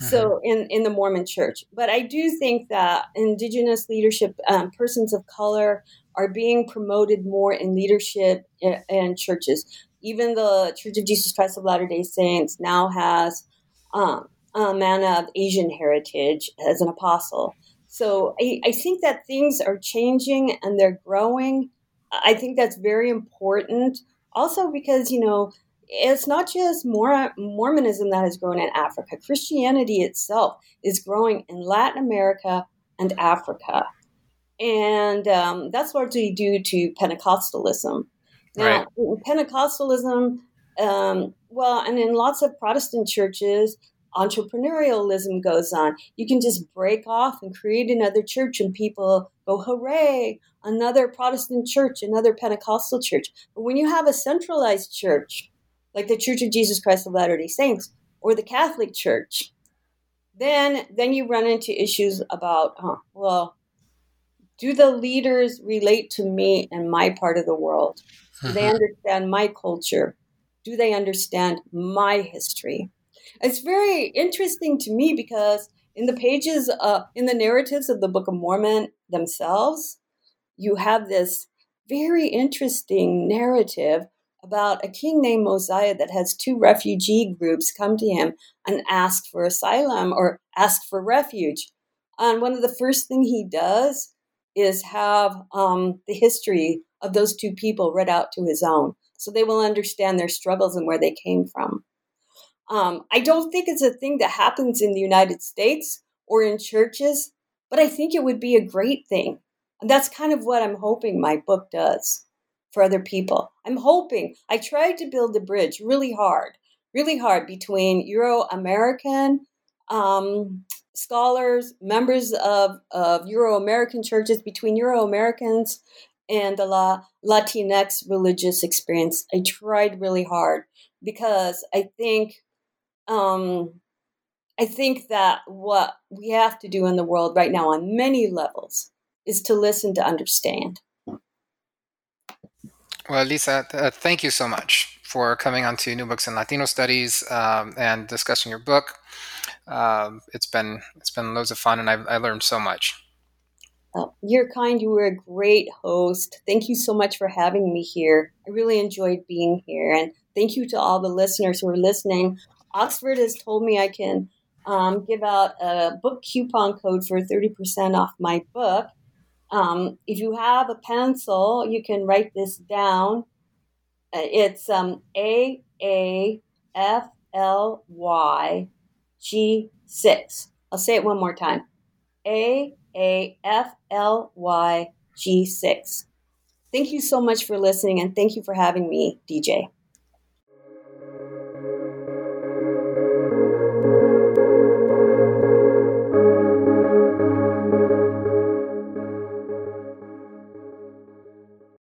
Mm-hmm. So in in the Mormon Church, but I do think that indigenous leadership, um, persons of color, are being promoted more in leadership in, in churches even the Church of Jesus Christ of Latter day Saints now has um, a man of Asian heritage as an apostle. So I, I think that things are changing and they're growing. I think that's very important. Also, because, you know, it's not just Mormonism that has grown in Africa. Christianity itself is growing in Latin America and Africa. And um, that's largely due to Pentecostalism. Now, right. Pentecostalism, um, well, and in lots of Protestant churches, entrepreneurialism goes on. You can just break off and create another church, and people go, hooray, another Protestant church, another Pentecostal church. But when you have a centralized church, like the Church of Jesus Christ of Latter day Saints or the Catholic Church, then then you run into issues about, well, do the leaders relate to me and my part of the world? Do they understand my culture? Do they understand my history? It's very interesting to me because in the pages, uh, in the narratives of the Book of Mormon themselves, you have this very interesting narrative about a king named Mosiah that has two refugee groups come to him and ask for asylum or ask for refuge. And one of the first thing he does is have um, the history of those two people read out to his own so they will understand their struggles and where they came from. Um, I don't think it's a thing that happens in the United States or in churches, but I think it would be a great thing. And that's kind of what I'm hoping my book does for other people. I'm hoping, I tried to build a bridge really hard, really hard between Euro American um, scholars, members of, of Euro American churches, between Euro Americans and the La- Latinx religious experience. I tried really hard because I think um, I think that what we have to do in the world right now on many levels is to listen to understand. Well, Lisa, uh, thank you so much for coming on to New Books in Latino Studies um, and discussing your book. Um, it's been it's been loads of fun, and I've I learned so much. Uh, you're kind. You were a great host. Thank you so much for having me here. I really enjoyed being here. And thank you to all the listeners who are listening. Oxford has told me I can um, give out a book coupon code for 30% off my book. Um, if you have a pencil, you can write this down. It's um, A A F L Y G 6. I'll say it one more time A A F L Y G 6. Thank you so much for listening and thank you for having me, DJ.